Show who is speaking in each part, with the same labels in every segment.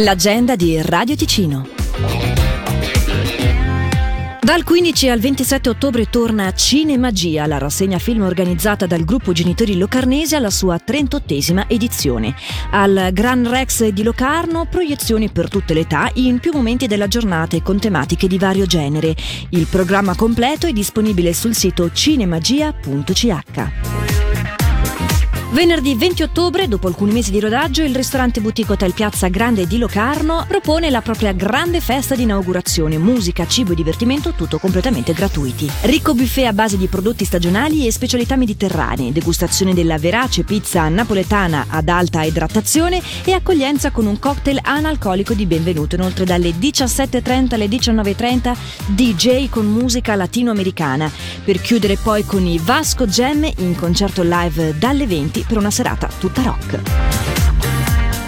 Speaker 1: L'agenda di Radio Ticino. Dal 15 al 27 ottobre torna Cinemagia, la rassegna film organizzata dal gruppo Genitori Locarnesi alla sua 38esima edizione. Al Gran Rex di Locarno, proiezioni per tutte le età in più momenti della giornata e con tematiche di vario genere. Il programma completo è disponibile sul sito cinemagia.ch. Venerdì 20 ottobre, dopo alcuni mesi di rodaggio, il ristorante boutique Hotel Piazza Grande di Locarno propone la propria grande festa di inaugurazione, musica, cibo e divertimento, tutto completamente gratuiti. Ricco buffet a base di prodotti stagionali e specialità mediterranee, degustazione della verace pizza napoletana ad alta idratazione e accoglienza con un cocktail analcolico di benvenuto. Inoltre dalle 17.30 alle 19.30 DJ con musica latinoamericana, per chiudere poi con i Vasco Gem in concerto live dalle 20 per una serata tutta rock.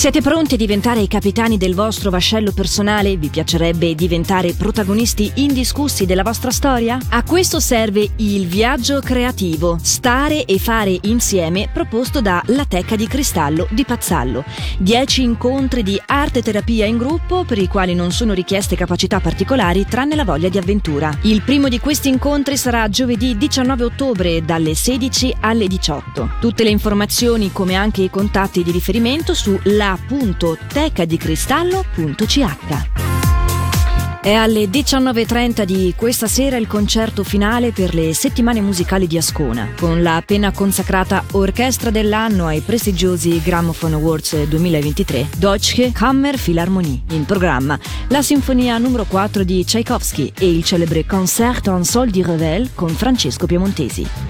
Speaker 1: Siete pronti a diventare i capitani del vostro vascello personale? Vi piacerebbe diventare protagonisti indiscussi della vostra storia? A questo serve il viaggio creativo, stare e fare insieme proposto da La Tecca di Cristallo di Pazzallo. Dieci incontri di arte terapia in gruppo per i quali non sono richieste capacità particolari tranne la voglia di avventura. Il primo di questi incontri sarà giovedì 19 ottobre dalle 16 alle 18. Tutte le informazioni come anche i contatti di riferimento su la www.tecadicristallo.ch. È alle 19.30 di questa sera il concerto finale per le settimane musicali di Ascona, con la appena consacrata Orchestra dell'anno ai prestigiosi Gramophone Awards 2023, Deutsche Kammer Philharmonie. In programma la Sinfonia numero 4 di Tchaikovsky e il celebre Concert en Sol di Revel con Francesco Piemontesi.